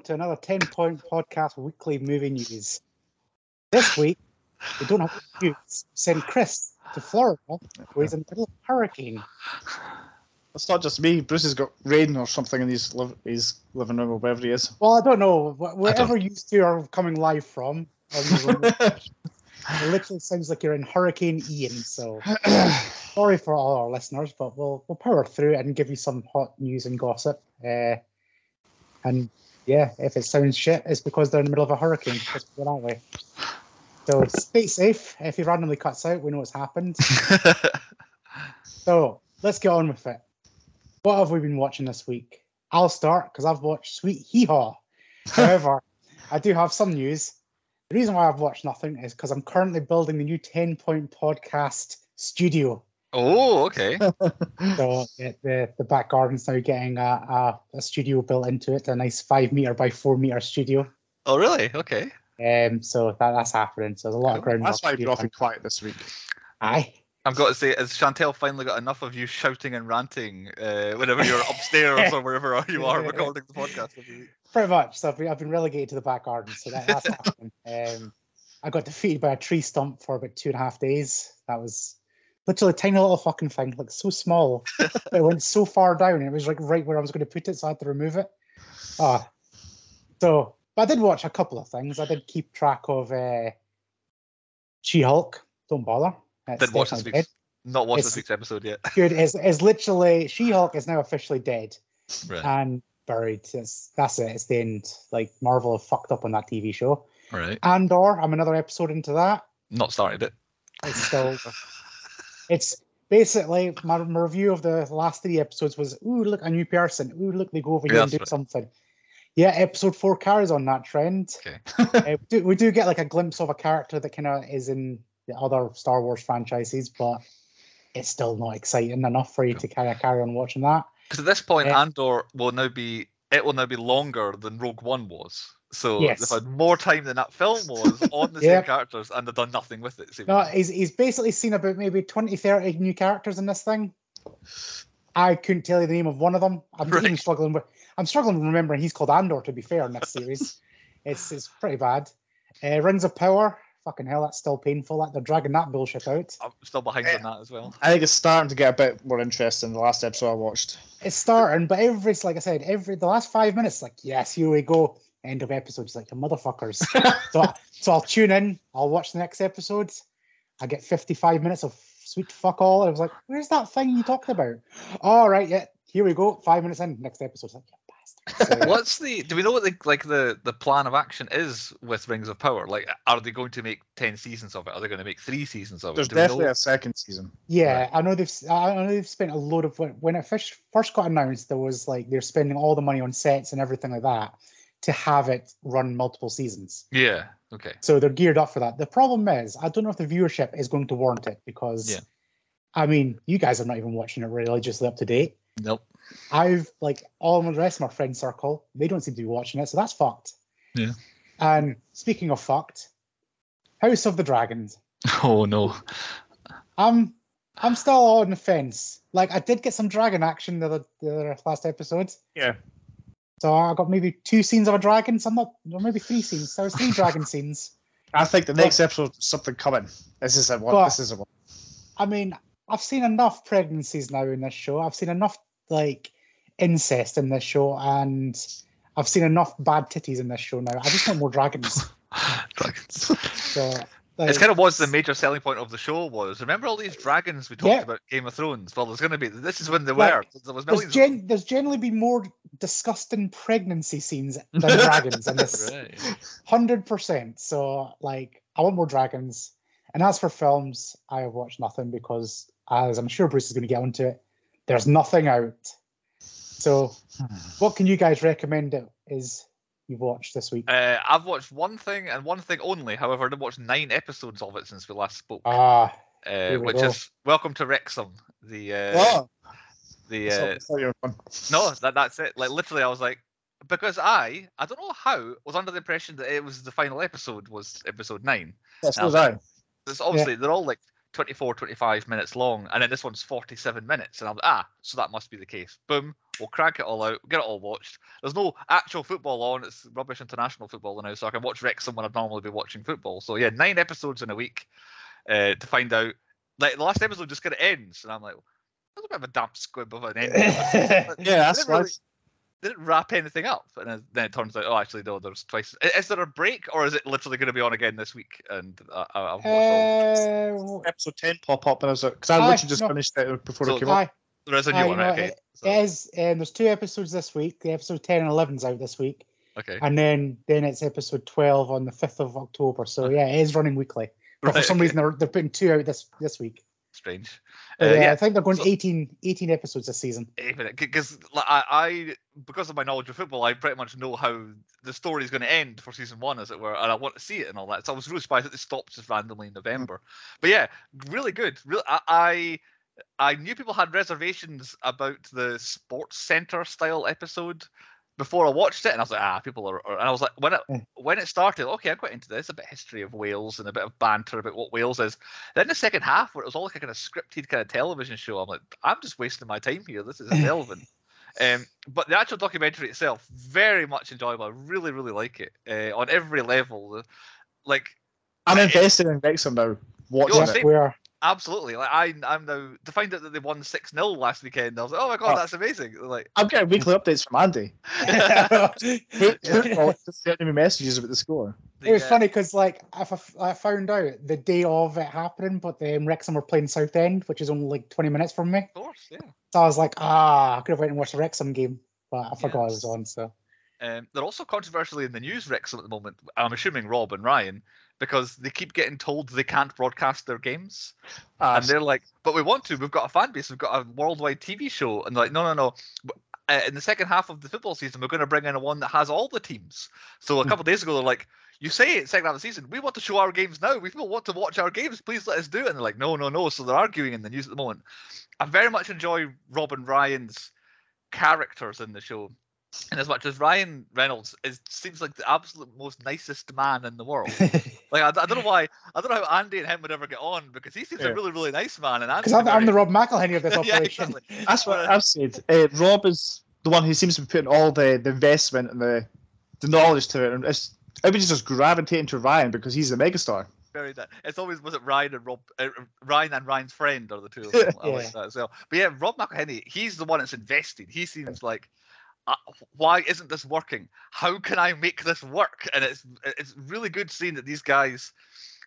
to another 10 Point Podcast weekly movie news. This week, we don't have news. Send Chris to Florida, where he's in the middle of a hurricane. It's not just me. Bruce has got rain or something in his, liv- his living room or wherever he is. Well, I don't know. wh- Wherever you two are coming live from, on your remote, it literally sounds like you're in Hurricane Ian. So sorry for all our listeners, but we'll we'll power through and give you some hot news and gossip. Uh, and yeah, if it sounds shit, it's because they're in the middle of a hurricane. Let's put it that way. So stay safe. If he randomly cuts out, we know what's happened. So let's get on with it. What have we been watching this week? I'll start because I've watched Sweet Hee Haw. However, I do have some news. The reason why I've watched nothing is because I'm currently building the new 10 point podcast studio. Oh, okay. So the, the, the back garden's now getting a, a, a studio built into it, a nice five meter by four meter studio. Oh, really? Okay. Um, so that, that's happening. So there's a lot of ground. That's why you're awfully quiet this week. Aye. I've got to say, has Chantel finally got enough of you shouting and ranting uh, whenever you're upstairs or wherever you are recording the podcast? Pretty much. So I've been, I've been relegated to the back garden. So that, that's happening. Um, I got defeated by a tree stump for about two and a half days. That was literally a tiny little fucking thing, like so small. it went so far down, and it was like right where I was going to put it, so I had to remove it. Ah, so but I did watch a couple of things. I did keep track of uh, She-Hulk. Don't bother. It's Didn't watch this week's, not watched It's- this week's episode yet. Good. Is is literally She-Hulk is now officially dead Right. and buried. It's, that's it. It's the end. Like Marvel have fucked up on that TV show. Right. Andor, I'm another episode into that. Not started it. It's still, it's basically my, my review of the last three episodes was, ooh, look, a new person. Ooh, look, they go over Yeah, here and do right. something. Yeah, episode four carries on that trend. Okay. Uh, we, do, we do get like a glimpse of a character that kind of is in the other Star Wars franchises, but it's still not exciting enough for you to kind of carry on watching that. Because at this point, Yeah. Andor will now be it will now be longer than Rogue One was. So Yes. they've had more time than that film was on the Yep. same characters, and they've done nothing with it. No, he's, he's basically seen about maybe 20, 30 new characters in this thing. I couldn't tell you the name of one of them. I'm even struggling with. I'm struggling remembering he's called Andor. To be fair, in this series, it's it's pretty bad. Uh, Rings of Power, fucking hell, that's still painful. That they're dragging that bullshit out. I'm still behind on that as well. I think it's starting to get a bit more interesting. The last episode I watched. It's starting, but every like I said, every the last five minutes, like yes, here we go. End of episode. It's like you motherfuckers. so so I'll tune in. I'll watch the next episode. I get 55 minutes of sweet fuck all. And I was like, where's that thing you talked about? All right, yeah, here we go. Five minutes in, next episode. Like, you bastard. So, What's the? Do we know what the like the the plan of action is with Rings of Power? Like, are they going to make ten seasons of it? Are they going to make three seasons of it? There's Do definitely know? a second season. yeah, I know they've s- I know they've spent a load of when when it first first got announced, there was like they're spending all the money on sets and everything like that to have it run multiple seasons. Yeah. Okay. So they're geared up for that. The problem is, I don't know if the viewership is going to warrant it because, Yeah. I mean, you guys are not even watching it religiously up to date. Nope. I've like all of the rest of my friend circle, they don't seem to be watching it, so that's fucked. Yeah. And speaking of fucked, House of the Dragons. Oh no. I'm I'm still on the fence. Like I did get some dragon action the other, the other last episode. Yeah. So I got maybe two scenes of a dragon. So I'm not, or maybe three scenes. So there's three dragon scenes. I think the next episode is something coming. This is a one. But- this is a one. I mean, I've seen enough pregnancies now in this show. I've seen enough like incest in this show, and I've seen enough bad titties in this show now. I just want more dragons. Dragons. So like, It's kind of was the major selling point of the show was remember all these dragons we talked Yeah. about Game of Thrones. Well, there's going to be this is when they Like, were. There was there's, millions. gen- there's generally been more disgusting pregnancy scenes than dragons in of this. Right. Hundred percent. So like, I want more dragons. And as for films, I have watched nothing because, as I'm sure Bruce is going to get onto it, there's nothing out. So, what can you guys recommend that is you've watched this week? Uh, I've watched one thing and one thing only. However, I've watched nine episodes of it since we last spoke. Ah, uh, we which go. is Welcome to Wrexham. The uh, Oh, the uh, so you're one. no, that that's it. Like literally, I was like, because I I don't know how was under the impression that it was the final episode was episode nine. That's so was I. It's obviously they're all like 24, 25 minutes long, and then this one's 47 minutes, and I'm like, ah, so that must be the case. Boom, We'll crank it all out, get it all watched. There's no actual football on; it's rubbish international football now, so I can watch Wrexham when I'd normally be watching football. So yeah, nine episodes in a week uh, to find out. Like the last episode just kind of ends, and I'm like, that's a bit of a damp squib of an ending. Yeah, that's They really, right. they didn't wrap anything up, and then, then it turns out, oh, actually, no, there's twice. Is there a break, or is it literally going to be on again this week? And I, I, I've watched all. Uh, Episode 10 pop up, and I was like, because I Aye, literally just no. finished it before So it came up. aye, There is a new aye, one, no, okay. it- so- it is. Um, there's two episodes this week. The episode 10 and 11 is out this week, okay. and then then it's episode 12 on the 5th of October. So yeah, it is running weekly. But for some okay. reason, they're, they're putting two out this this week. Strange. Uh, yeah, yeah, I think they're going so- 18, 18 episodes this season. Eh, because uh, I, I, because of my knowledge of football, I pretty much know how the story is going to end for season one, as it were, and I want to see it and all that. So I was really surprised that it stopped just randomly in hmm. November. But yeah, really good. Really, I, I, I knew people had reservations about the Sports Center style episode before I watched it, and I was like, ah, people are. And I was like, when it Mm. when it started, okay, I'm quite into this. A bit of history of Wales and a bit of banter about what Wales is. Then the second half, where it was all like a kind of scripted kind of television show, I'm like, I'm just wasting my time here. This is irrelevant. um, but the actual documentary itself, very much enjoyable. I really, really like it uh, on every level. Like, I'm invested in Wrexham now, watching You're it. same. We are. absolutely. Like, I, I'm now to find out that they won six 0 last weekend. I was like, oh my god, Oh. that's amazing. Like, I'm getting weekly updates from Andy. Hate football, just sending me messages about the score. It was the, uh, funny because like I, f- I found out the day of it happening, but um, Wrexham were playing Southend, which is only like 20 minutes from me. Of course, yeah. So I was like, ah, I could have went and watched the Wrexham game, but I forgot it was on. So Um, they're also controversially in the news, Wrexham, at the moment. I'm assuming Rob and Ryan, because they keep getting told they can't broadcast their games. Ah, and they're like, but we want to. We've got a fan base. We've got a worldwide TV show. And they're like, no, no, no. Uh, in the second half of the football season, we're going to bring in a one that has all the teams. So a Hmm. couple of days ago, they're like, you say it second half of the season. We want to show our games now. We people want to watch our games. Please let us do it. And they're like, no, no, no. So they're arguing in the news at the moment. I very much enjoy Rob and Ryan's characters in the show. And as much as Ryan Reynolds is seems like the absolute most nicest man in the world. Like I, I don't know why I don't know how Andy and him would ever get on because he seems Yeah. a really really nice man and because I'm, I'm the Rob McElhenney of this Yeah, operation. exactly. That's what Uh, I've said. Uh, Rob is the one who seems to be putting all the, the investment and the the knowledge to it, and it's, everybody's just gravitating to Ryan because he's the megastar. very nice. It's always was it Ryan and Rob, uh, Ryan and Ryan's friend are the two of them. I like that as well. But yeah, Rob McElhenney, he's the one that's invested. He seems like. Uh, why isn't this working? How can I make this work? And it's it's really good seeing that these guys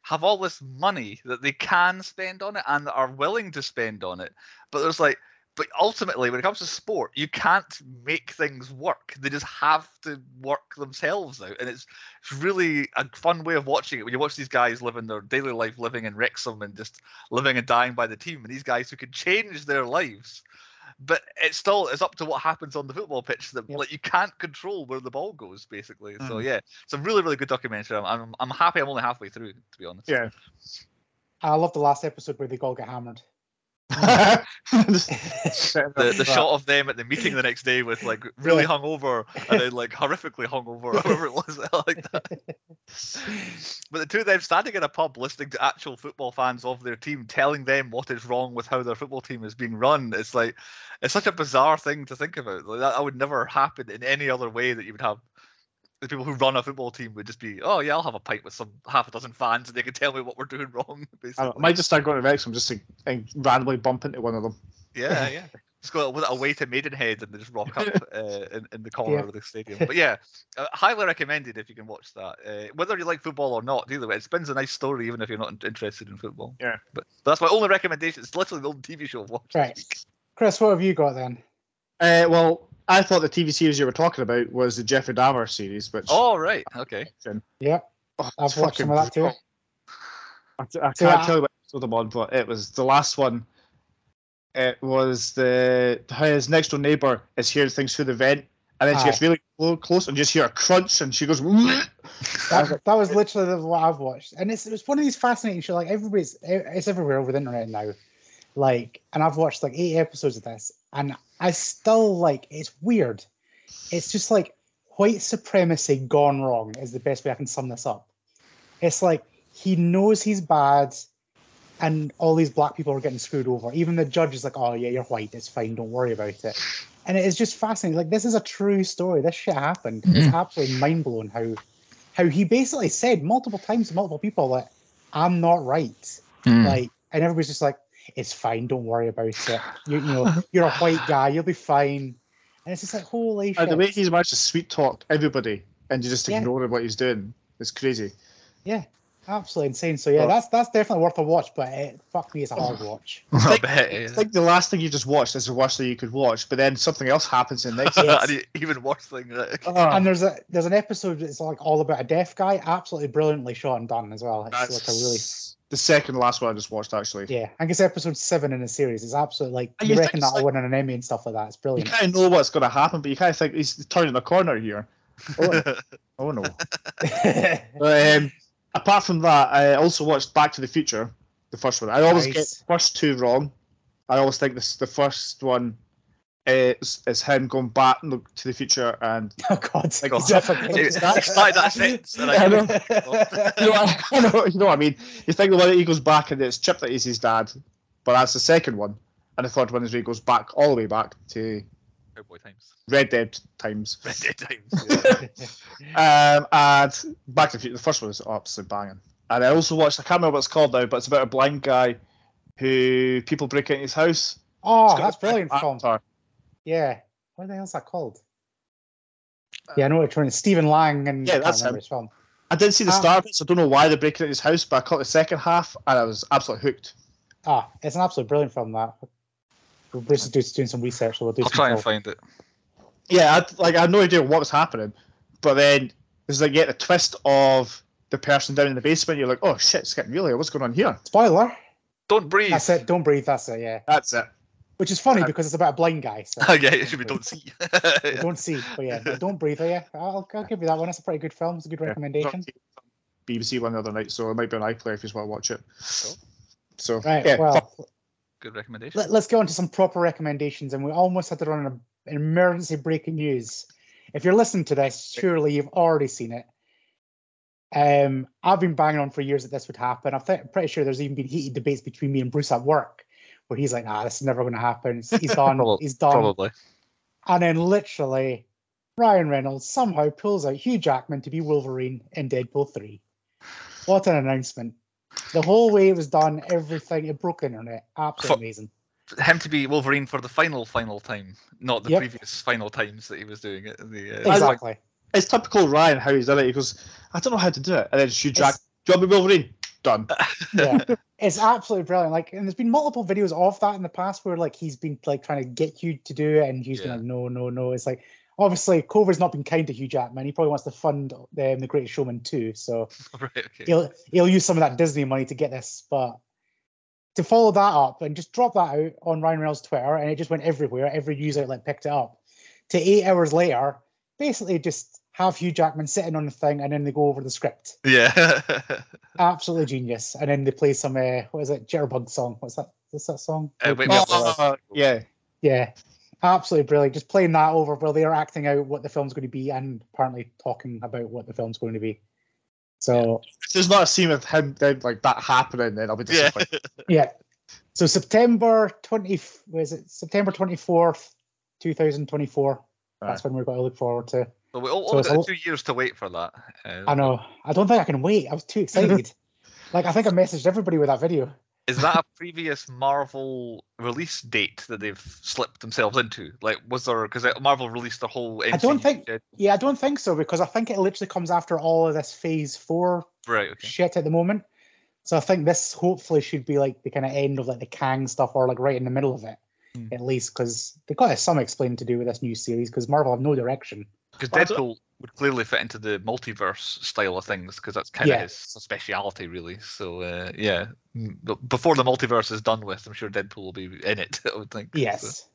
have all this money that they can spend on it and are willing to spend on it. But there's like, but ultimately, when it comes to sport, you can't make things work. They just have to work themselves out, and it's it's really a fun way of watching it when you watch these guys living their daily life, living in Wrexham and just living and dying by the team, and these guys who can change their lives. But it's still it's up to what happens on the football pitch that Yep. like you can't control where the ball goes, basically. So Mhm. yeah, it's a really really good documentary. I'm, I'm I'm happy I'm only halfway through, to be honest. Yeah. I love the last episode where they all get hammered. the, the shot of them at the meeting the next day with like really Yeah. hungover and then like horrifically hungover, however it was. Like that. But the two of them standing in a pub listening to actual football fans of their team telling them what is wrong with how their football team is being run. It's like it's such a bizarre thing to think about. Like that, that would never happen in any other way that you would have the people who run a football team would just be, oh yeah, I'll have a pint with some half a dozen fans and they can tell me what we're doing wrong. I, Basically. don't know, I might just start going to Wrexham just to and randomly bump into one of them. Yeah, yeah. Just go with away to Maidenhead and they just rock up uh, in, in the corner Yeah. of the stadium. But yeah, uh, highly recommended if you can watch that. Uh, whether you like football or not, either way, it spins a nice story even if you're not interested in football. Yeah. But, but that's my only recommendation. It's literally the only TV show I've watched Right. Chris, what have you got then? Uh, well, I thought the TV series you were talking about was the Jeffrey Dahmer series, which Oh, right. Okay. Yeah, oh, I've it's watched some of that too. I, I can't So, tell you what episode I'm on, but it was the last one. It was the how his next door neighbor is hearing things through the vent, and then she gets really close and just hear a crunch, and she goes. That, that was literally the, what I've watched, and it's it's one of these fascinating shows. Like everybody's, it's everywhere over the internet now. Like, and I've watched like eight episodes of this, and I still like it's weird. It's just like white supremacy gone wrong is the best way I can sum this up. It's like he knows he's bad, and all these black people are getting screwed over. Even the judge is like, "Oh yeah, you're white. It's fine. Don't worry about it." and it is just fascinating. Like this is a true story. This shit happened. It's absolutely mind blowing how how he basically said multiple times to multiple people that I'm not right. Mm. Like, and everybody's just like, it's fine. Don't worry about it. You, you know, you're a white guy. You'll be fine. And it's just like, holy shit. And the way he's managed to sweet talk everybody and you just Yeah. ignore what he's doing It's crazy. yeah, absolutely insane. So yeah, Well- that's that's definitely worth a watch. But it, fuck me, it's a hard watch. I Like- bet, It's yeah. like the last thing you just watched is the worst thing you could watch, but then something else happens in the next. Yes. An e- even worse thing. Like, Oh, And there's a there's an episode that's like all about a deaf guy, absolutely brilliantly shot and done as well. It's that's like a really the second last one I just watched actually. yeah. I guess episode seven in the series. is absolutely like And you you reckon that'll like- win an Emmy and stuff like that. It's brilliant. You brilliant. kind of know what's going to happen, but you kind of think he's turning the corner here. Oh, oh no. But, um, apart from that, I also watched Back to the Future, the first one. I always get the first two wrong. I always think this the first one is, is him going back to the future and oh God, Like, he's God. definitely- It- it started that sentence, I- I know. you know, I, I know, you know what I mean. You think the one that he goes back and it's Chip that is his dad, but that's the second one, and the third one is where he goes back all the way back to Cowboy times. Red Dead times. Red Dead times. Um, and Back to the Future, the first one is absolutely banging. And I also watched, I can't remember what it's called now, but it's about a blind guy who people break into his house. oh, that's brilliant film. avatar. Yeah. What the hell's that called? Yeah, I know what you're trying to. Stephen Lang and Yeah, I that's remember him. his film. I didn't see the Ah. start of it, so I don't know why they're breaking into his house, but I caught the second half and I was absolutely hooked. Ah, it's an absolutely brilliant film. That Bruce is do- doing some research, so we'll do I'll some try and find it. Yeah, I, like I had no idea what was happening, but then there's like get the twist of the person down in the basement. You're like, oh shit, it's getting really. here. What's going on here? Spoiler. Don't breathe. That's it. Don't breathe. That's it. Yeah. That's it. Which is funny Uh, because it's about a blind guy. So Oh, yeah, it should be don't see. We don't see, but yeah, no, don't breathe. Yeah, I'll, I'll give you that one. That's a pretty good film. It's a good Yeah. recommendation. BBC one the other night, so it might be an iPlayer if you just want to watch it. Cool. So Right. yeah, well, Good recommendation. let, us go on to some proper recommendations, and we almost had to run an, an emergency breaking news. If you're listening to this, surely you've already seen it. Um, I've been banging on for years that this would happen. I'm th- pretty sure there's even been heated debates between me and Bruce at work, where he's like, "Ah, this is never going to happen. He's done. Prob- he's done." Probably. And then literally, Ryan Reynolds somehow pulls out Hugh Jackman to be Wolverine in Deadpool 3. What an announcement. The whole way it was done, everything, it broke the internet. Absolutely Fuck. amazing. Him to be Wolverine for the final, final time, not the Yep. previous final times that he was doing it. The, uh, Exactly. it's typical Ryan how he's done it. He goes, I don't know how to do it, and then Hugh Jack, It's- do you want me Wolverine? Done. yeah. It's absolutely brilliant. Like, and there's been multiple videos of that in the past where like he's been like trying to get Hugh to do it, and Hugh's been like, no, no, no. It's like obviously COVID's not been kind to Hugh Jackman. He probably wants to fund um, the Greatest Showman too. So right, okay. he'll he'll use some of that Disney money to get this, but to follow that up and just drop that out on Ryan Reynolds' Twitter, and it just went everywhere. Every news outlet picked it up. To eight hours later, basically just have Hugh Jackman sitting on the thing, and then they go over the script. Yeah. Absolutely genius. And then they play some uh, what is it, Jitterbug song? What's that? What's that song? Uh, Wake Me Up Oh, When Love. yeah. Yeah, absolutely brilliant. Just playing that over while they're acting out what the film's going to be, and apparently talking about what the film's going to be. So If there's not a scene with him then, like that happening, then I'll be disappointed. Yeah. So September 20 was it September 24th, 2024. That's when we're going to look forward to. But we all, So all got two years to wait for that. Uh, I know. I don't think I can wait. I was too excited. like I think I messaged everybody with that video. Is that a previous Marvel release date that they've slipped themselves into? Like, was there because Marvel released the whole? MCU I don't think- Yeah, I don't think so because I think it literally comes after all of this phase 4 Right. Okay. shit at the moment. So I think this hopefully should be like the kind of end of like the Kang stuff or like right in the middle of it. Hmm. At least because they've got some explaining to do with this new series because Marvel have no direction. Because Well, I don't- Deadpool would clearly fit into the multiverse style of things because that's kind of Yeah. his speciality, really. So uh, yeah, Mm, but before the multiverse is done with, I'm sure Deadpool will be in it. I would think. So- Yes.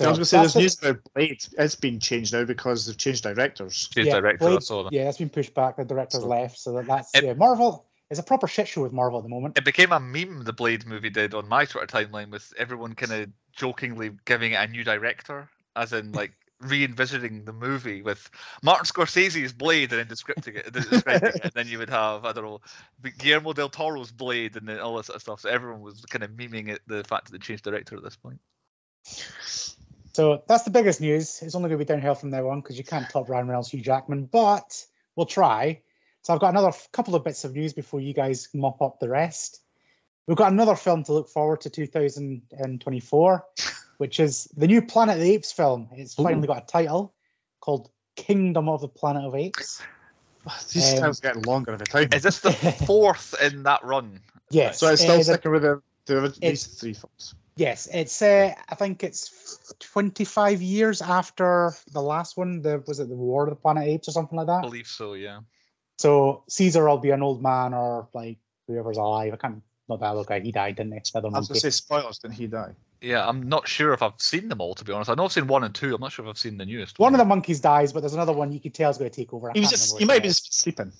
I was going to say, that's there's news about Blade. It's been changed now because they've changed directors. Change Yeah, director. Blade- saw that. Yeah, that's been pushed back. The director's So- left, so that, that's It- yeah. Marvel is a proper shit show with Marvel at the moment. It became a meme the Blade movie did on my Twitter timeline with everyone kind of jokingly giving it a new director, as in like re-envisioning the movie with Martin Scorsese's Blade and then describing it, describing it. And then you would have I don't know Guillermo del Toro's Blade and then all this sort of stuff. So everyone was kind of memeing it the fact that they changed director at this point. So that's the biggest news. It's only going to be downhill from now on because you can't top Ryan Reynolds, Hugh Jackman, but we'll try. So I've got another couple of bits of news before you guys mop up the rest. We've got another film to look forward to 2024, which is the new Planet of the Apes film. It's Ooh. finally got a title called Kingdom of the Planet of Apes. These Um, titles getting longer every time. Is this the fourth in that run? Yes. So it's it still is a- sticking with the, the these It's- three films. Yes, it's. Uh, I think it's 25 years after the last one. The was it the War of the Planet Apes or something like that? I believe so, yeah. So Caesar will be an old man or like whoever's alive. I can't. Not that other guy. He died, didn't he? The other I was monkey. going to say spoilers, didn't he die? Yeah, I'm not sure if I've seen them all, to be honest. I know I've seen one and two. I'm not sure if I've seen the newest One of the monkeys dies, but there's another one you can tell is going to take over. I He was just he might one be it is. just sleeping.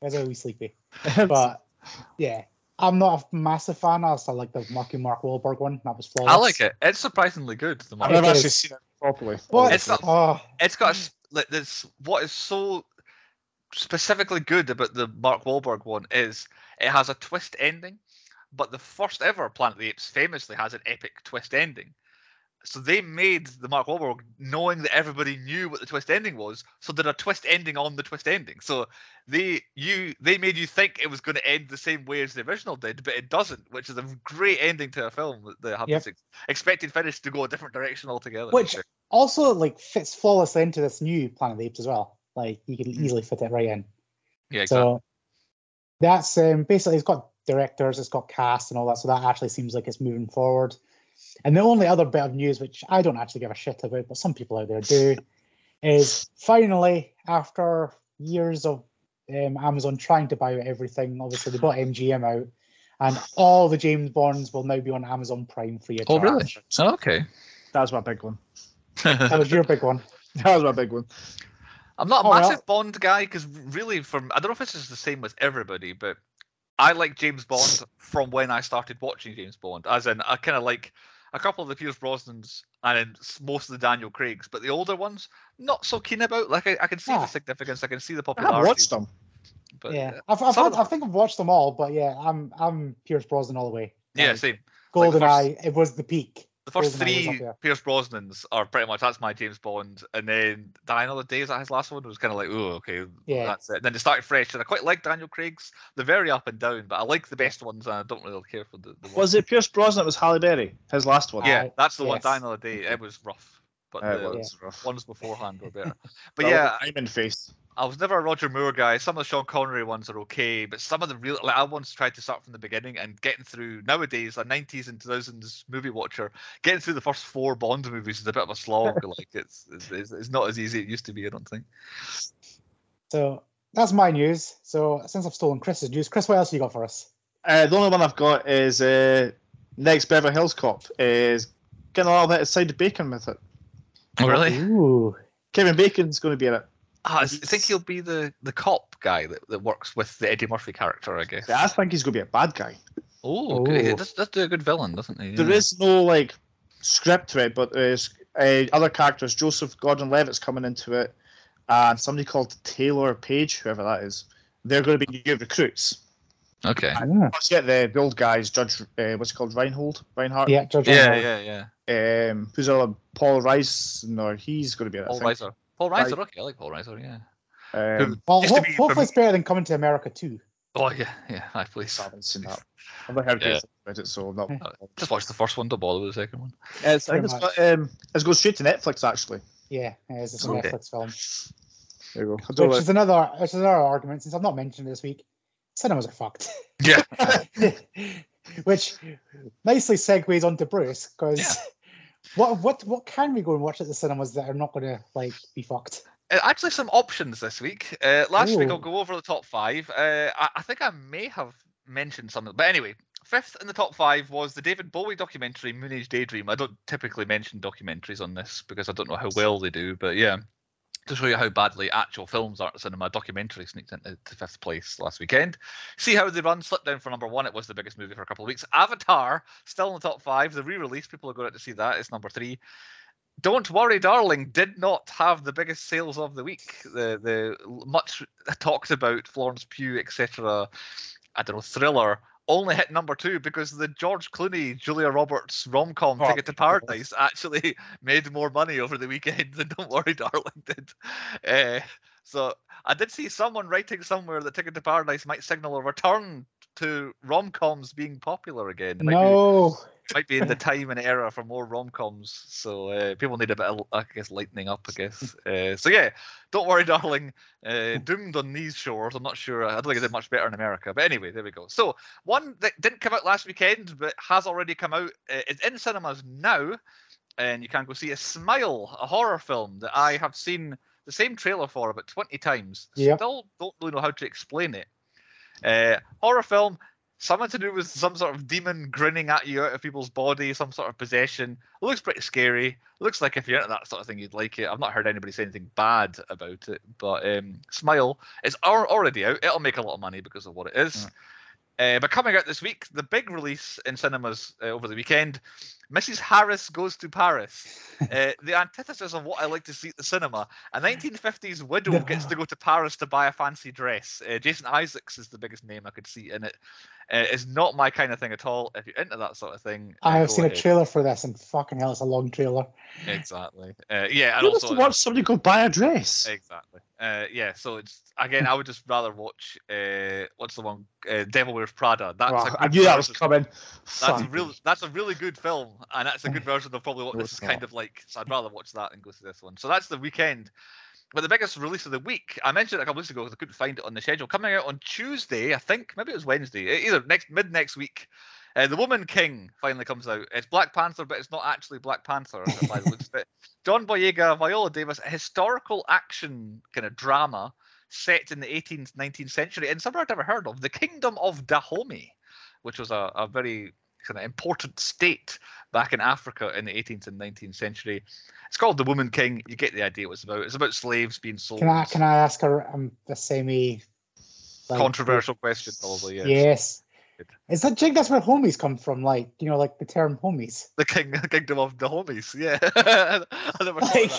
There's a wee sleepy. But yeah, I'm not a massive fan. I also like the Marky Mark Wahlberg one. That was flawless. I like it. It's surprisingly good. The I've never it actually is. seen it properly. What? It's not- oh, It's got a s- like this. What is so specifically good about the Mark Wahlberg one is it has a twist ending, but the first ever Planet of the Apes famously has an epic twist ending. So they made the Mark Wahlberg knowing that everybody knew what the twist ending was, so did a twist ending on the twist ending. So they you they made you think it was going to end the same way as the original did, but it doesn't, which is a great ending to a film. that They have Yep. this expected finish to go a different direction altogether. which also like fits flawlessly into this new Planet of the Apes as well. Like you can easily fit it right in. yeah, exactly. So that's um, basically it's got directors, it's got cast and all that. So that actually seems like it's moving forward. And the only other bit of news, which I don't actually give a shit about, but some people out there do, is finally after years of um, Amazon trying to buy out everything, obviously they bought MGM out, and all the James Bonds will now be on Amazon Prime free of Oh, really? Oh, okay. That was my big one. That was your big one. That was my big one. I'm not a Oh, well. massive Bond guy because really, from I don't know if this is the same with everybody, but I like James Bond from when I started watching James Bond. As in, I kind of like a couple of the Pierce Brosnans and then most of the Daniel Craigs, but the older ones, not so keen about. Like I, I can see Ah. the significance, I can see the popularity. I have watched them. But yeah, I've, I've had, I think I've watched them all, but yeah, I'm I'm Pierce Brosnan all the way. yeah, Like, same. Golden first- Eye, it was the peak. The first GoldenEye was up three. Pierce Brosnans are pretty much that's my James Bond, and then Die Another Day is that his last one was kind of like oh okay Yeah. that's it. then they started fresh, and I quite like Daniel Craig's. They're very up and down, but I like the best ones, and I don't really care for the. the Was it Pierce Brosnan? It was Halle Berry, his last one. Yeah, that's the one. yes. Die Another Day. It was rough, but Uh, the it was rough. ones beforehand were better. But Well, yeah, I'm in face. I was never a Roger Moore guy. Some of the Sean Connery ones are okay, but some of the real like I once tried to start from the beginning and getting through nowadays, a nineties and two thousands movie watcher, getting through the first four Bond movies is a bit of a slog. like it's, it's it's it's not as easy as it used to be. I don't think. So that's my news. So since I've stolen Chris's news, Chris, what else you got for us? Uh, the only one I've got is uh, next Beverly Hills Cop is getting a little bit of side bacon with it. Oh really? Ooh. Kevin Bacon's going to be in it. Ah, I s- think he'll be the the cop guy that, that works with the Eddie Murphy character, I guess. I think he's going to be a bad guy. Oh, okay. Ooh. He does, does a good villain, doesn't he? There Yeah. is no like script to it, but there's uh, other characters. Joseph Gordon-Levitt's coming into it, and somebody called Taylor Paige, whoever that is. They're going to be new recruits. Okay. Ah, Plus, yet the, the old guys, Judge, uh, what's it called, Reinhold, Reinhardt. Yeah, Judge Yeah, Reinhold. yeah, yeah. Um, who's other Paul Rice? No, he's going to be in it. I Paul think. Reiser. Paul Reiser, okay, I like Paul Reiser, yeah. Um, Well, Used ho- be hopefully from- it's better than coming to America too. Oh yeah, yeah. Aye, please. I haven't seen that. I've not heard Yeah. yeah. about it, so not. Yeah. Just watch the first one. Don't bother with the second one. It's, I think it's Pretty got, um, it's going straight to Netflix actually. Yeah, it's it's a Okay. Netflix film. There you go. Which is another which is another argument since I've not mentioned it this week. Cinemas are fucked. Yeah. which nicely segues onto Bruce because what what what can we go and watch at the cinemas that are not going to like be fucked? Uh, actually, some options this week. Uh, last week, I'll go over the top five. Uh, I, I think I may have mentioned something, but anyway, fifth in the top five was the David Bowie documentary Moonage Daydream. I don't typically mention documentaries on this because I don't know how well they do, but yeah. To show you how badly actual films are at cinema, documentary sneaked into to fifth place last weekend. See how they run, slipped down for number one. It was the biggest movie for a couple of weeks. Avatar, still in the top five. The re-release, people are going out to see that. It's number three. Don't worry, darling, did not have the biggest sales of the week. The the much talked about Florence Pugh, etc. I don't know, thriller only hit number two because the George Clooney, Julia Roberts rom com Oh, Ticket to Paradise actually made more money over the weekend than Don't Worry Darling did. Uh, so I did see someone writing somewhere that Ticket to Paradise might signal a return to rom coms being popular again. Might be- No. might be in the time and era for more rom coms. So uh, people need a bit of, I guess, lightening up. I guess. Uh, so yeah, don't worry, darling. Uh, doomed on these shores. I'm not sure. I don't think it did much better in America. But anyway, there we go. So one that didn't come out last weekend, but has already come out. Uh, is in cinemas now, and you can go see a Smile, a horror film that I have seen the same trailer for about 20 times. Yep. Still don't really know how to explain it. Uh, horror film, something to do with some sort of demon grinning at you out of people's body, some sort of possession. It looks pretty scary. looks like if you're into that sort of thing, you'd like it. I've not heard anybody say anything bad about it, but um, Smile is already out. It'll make a lot of money because of what it is. Uh, but coming out this week, the big release in cinemas uh, over the weekend, Mrs. Harris Goes to Paris. Uh, the antithesis of what I like to see at the cinema. A 1950s widow gets to go to Paris to buy a fancy dress. Uh, Jason Isaacs is the biggest name I could see in it. Uh, it's not my kind of thing at all. If you're into that sort of thing, I have seen a trailer for this, and fucking hell, it's a long trailer. Exactly. Uh, yeah, and wants also to watch somebody go buy a dress? Exactly. Uh, yeah. So it's again, I would just rather watch. Uh, what's the one? Uh, Devil Wears Prada. That's Oh, I knew that was coming. That's a real. That's a really good film, and that's a good version of probably what this is kind of like. So I'd rather watch that than go to this one. So that's the weekend. But the biggest release of the week, I mentioned it a couple weeks ago because I couldn't find it on the schedule. Coming out on Tuesday, I think maybe it was Wednesday, either next mid next week. Uh, the Woman King finally comes out. It's Black Panther, but it's not actually Black Panther by the looks of it. John Boyega, Viola Davis, a historical action kind of drama set in the 18th, 19th century in somewhere I'd never heard of, the Kingdom of Dahomey, which was a, a very kind of important state back in Africa in the 18th and 19th century. It's called The Woman King. You get the idea what it's about. It's about slaves being sold. Can I can I ask a, um, a semi like, Controversial question, probably. Yes. Yes. Is that do that's where homies come from? Like you know, like the term homies. The king, Kingdom of the homies. Yeah. I never thought Like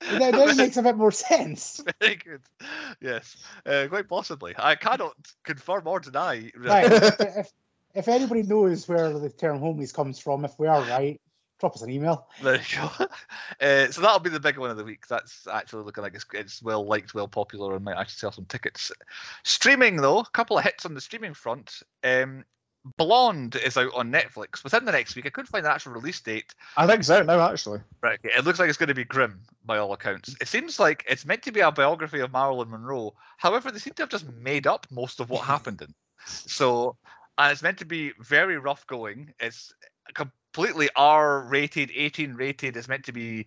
that. that, that makes a bit more sense. Very good. Yes, uh, quite possibly. I cannot confirm or deny. Right. if, if if anybody knows where the term homies comes from, if we are right, drop us an email. There you go. Uh, so that'll be the big one of the week. That's actually looking like it's, it's well liked, well popular, and might actually sell some tickets. Streaming though, a couple of hits on the streaming front. Um, Blonde is out on Netflix within the next week. I couldn't find the actual release date. I think it's out now, actually. Right, okay. It looks like it's going to be grim by all accounts. It seems like it's meant to be a biography of Marilyn Monroe. However, they seem to have just made up most of what happened in. So, and it's meant to be very rough going. It's completely R rated, 18 rated. It's meant to be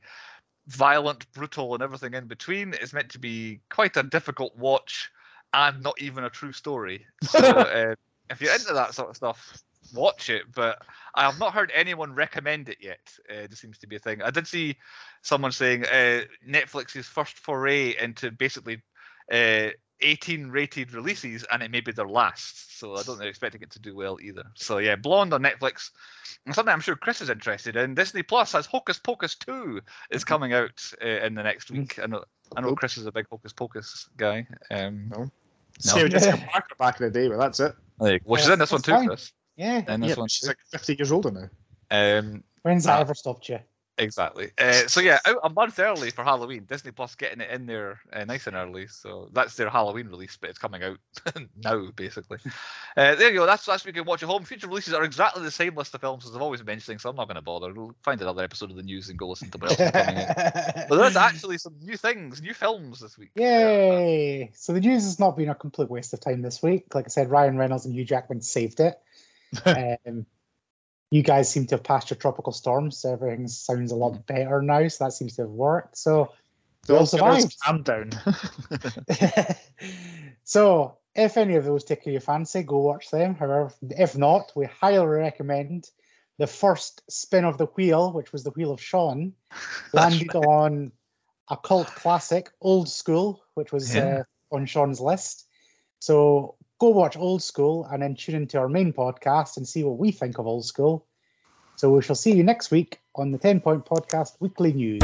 violent, brutal, and everything in between. It's meant to be quite a difficult watch and not even a true story. So, uh, if you're into that sort of stuff, watch it. But I have not heard anyone recommend it yet. Uh, this seems to be a thing. I did see someone saying uh, Netflix's first foray into basically uh, 18 rated releases, and it may be their last. So I don't think they're expecting it to do well either. So yeah, Blonde on Netflix. And something I'm sure Chris is interested in. Disney Plus has Hocus Pocus 2 is coming out uh, in the next week. I know, I know Chris is a big Hocus Pocus guy. Um, No. No. Sarah Jessica Parker back in the day, but that's it. well, she's Yeah, in this one too, fine. Chris. Yeah. In this Yeah, one she's too. like 50 years older now. Um, When's that Ah. ever stopped you? Exactly. Uh, so yeah, out a month early for Halloween. Disney Plus getting it in there uh, nice and early. So that's their Halloween release, but it's coming out now, basically. Uh, there you go. That's that's what you can watch at home. Future releases are exactly the same list of films as I've always been mentioning, so I'm not going to bother. We'll find another episode of the news and go listen to what else is coming out. But there's actually some new things, new films this week. Yay! So the news has not been a complete waste of time this week. Like I said, Ryan Reynolds and Hugh Jackman saved it. um, you guys seem to have passed your tropical storms, so everything sounds a lot better now. So that seems to have worked. So we all survived. calm down. so if any of those tickle your fancy, go watch them. However, if not, we highly recommend the first spin of the wheel, which was the Wheel of Sean, landed on a cult classic, Old School, which was Yeah. uh, on Sean's list. So go watch Old School and then tune into our main podcast and see what we think of Old School. So we shall see you next week on the 10 Point Podcast Weekly News.